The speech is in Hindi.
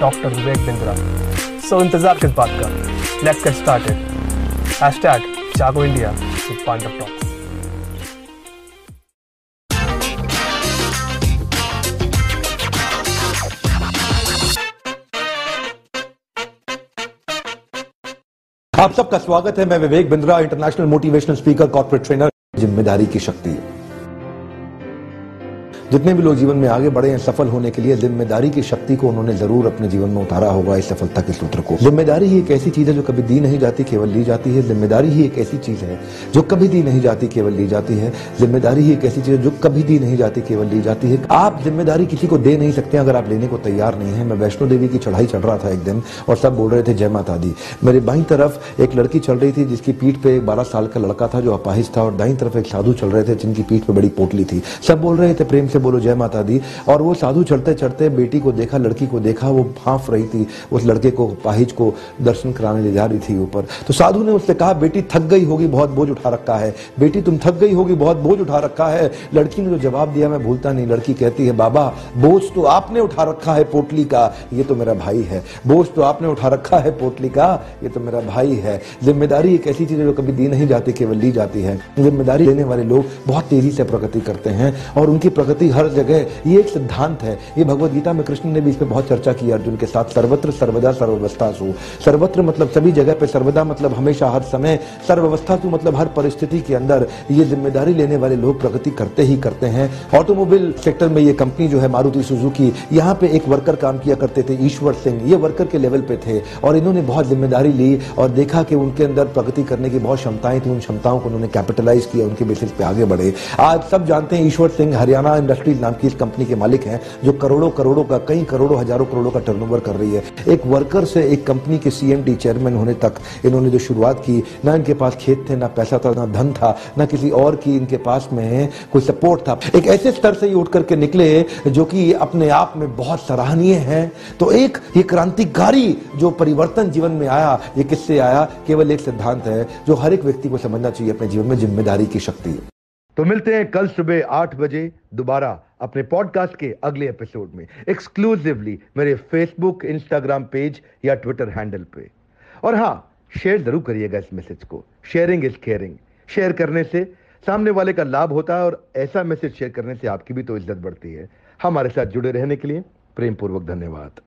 doctor Vivek Bindra. So इंतज़ार किस बात का। Let's get started hashtag Jago India with Pandav talks आप सबका स्वागत है। मैं Vivek Bindra international motivational speaker corporate trainer ज़िम्मेदारी की शक्ति। जितने भी लोग जीवन में आगे बढ़े हैं सफल होने के लिए, ज़िम्मेदारी की शक्ति को उन्होंने ज़रूर अपने जीवन में उतारा होगा इस सफलता के सूत्र को। ज़िम्मेदारी ही एक ऐसी चीज़ है जो कभी दी नहीं जाती, केवल ली जाती है। ज़िम्मेदारी ही एक ऐसी चीज़ है जो कभी दी नहीं जाती, केवल ली जाती है। ज़िम्मेदारी ही एक ऐसी चीज़ है जो कभी दी नहीं जाती, केवल ली जाती है। आप ज़िम्मेदारी किसी को दे नहीं सकते, अगर आप लेने को तैयार नहीं है। मैं वैष्णो देवी की चढ़ाई चढ़ रहा था एक दिन, और सब बोल रहे थे, जय माता दी। मेरी बाई तरफ़ एक लड़की चल रही थी, जिसकी पीठ पे एक बारह साल का लड़का था, जो अपाहिज था, और दाई तरफ़ एक साधु चल रहे थे, जिनकी पीठ पे बड़ी पोटली थी। सब बोल रहे थे, प्रेम से बोलो, जय माता दी। और वो साधु चढ़ते चढ़ते बेटी को देखा, लड़की को देखा, वो भाफ रही थी, उस लड़के को, पाहिज को दर्शन कराने ले जा रही थी ऊपर। तो साधु ने उससे कहा, बेटी, थक गई होगी, बहुत बोझ उठा रखा है। बेटी, तुम थक गई होगी, बहुत बोझ उठा रखा है। लड़की ने जो जवाब दिया, मैं भूलता नहीं। लड़की कहती है, बाबा, बोझ तो आपने उठा रखा है पोटली का, ये तो मेरा भाई है। बोझ तो आपने उठा रखा है पोटली का, ये तो मेरा भाई है। ज़िम्मेदारी एक ऐसी चीज़ है जो कभी दी नहीं जाती, केवल ली जाती है। ज़िम्मेदारी लेने वाले लोग बहुत तेज़ी से प्रगति करते हैं और उनकी प्रगति हर जगह ये एक सिद्धांत है। ये भगवत गीता में कृष्ण ने भी इस पर बहुत चर्चा की अर्जुन के साथ। सर्वत्र सर्वदा सर्वस्था सु सर्वत्र मतलब सभी जगह पे सर्वदा मतलब हमेशा हर समय सर्वस्था सु मतलब हर परिस्थिति के अंदर ये ज़िम्मेदारी लेने वाले लोग प्रगति करते ही करते हैं। ऑटोमोबाइल सेक्टर में ये कंपनी जो है, मारुति सुजुकी, यहाँ पे एक वर्कर काम किया करते थे, ईश्वर सिंह। ये वर्कर के लेवल पे थे और इन्होंने बहुत ज़िम्मेदारी ली और देखा कि उनके अंदर प्रगति करने की बहुत क्षमताएँ थी। उन क्षमताओं को उन्होंने कैपिटलाइज किया, उनके बेसिस पे आगे बढ़े। आज सब जानते हैं ईश्वर सिंह, हरियाणा इंडस्ट्रीज़ नाम की इस कंपनी के मालिक हैं, जो करोड़ों करोड़ों का, कई करोड़ों, हज़ारों करोड़ों का टर्नओवर कर रही है। एक वर्कर से एक कंपनी के सीएमडी चेयरमैन होने तक इन्होंने जो शुरुआत की, ना इनके पास खेत थे, ना पैसा था, ना धन था, ना किसी और की इनके पास में कोई सपोर्ट था। एक ऐसे स्तर से उठ करके निकले, जो कि अपने आप में बहुत सराहनीय है। तो एक ये क्रांतिकारी जो परिवर्तन जीवन में आया, ये किससे आया? केवल एक सिद्धांत है, जो हर एक व्यक्ति को समझना चाहिए, अपने जीवन में ज़िम्मेदारी की शक्ति। तो मिलते हैं कल सुबह आठ बजे दोबारा अपने पॉडकास्ट के अगले एपिसोड में एक्सक्लूसिवली मेरे फेसबुक इंस्टाग्राम पेज या ट्विटर हैंडल पे। और हाँ शेयर ज़रूर करिएगा इस मैसेज को। शेयरिंग इज़ केयरिंग शेयर करने से सामने वाले का लाभ होता है और ऐसा मैसेज शेयर करने से आपकी भी तो इज़्ज़त बढ़ती है। हमारे साथ जुड़े रहने के लिए प्रेम पूर्वक धन्यवाद।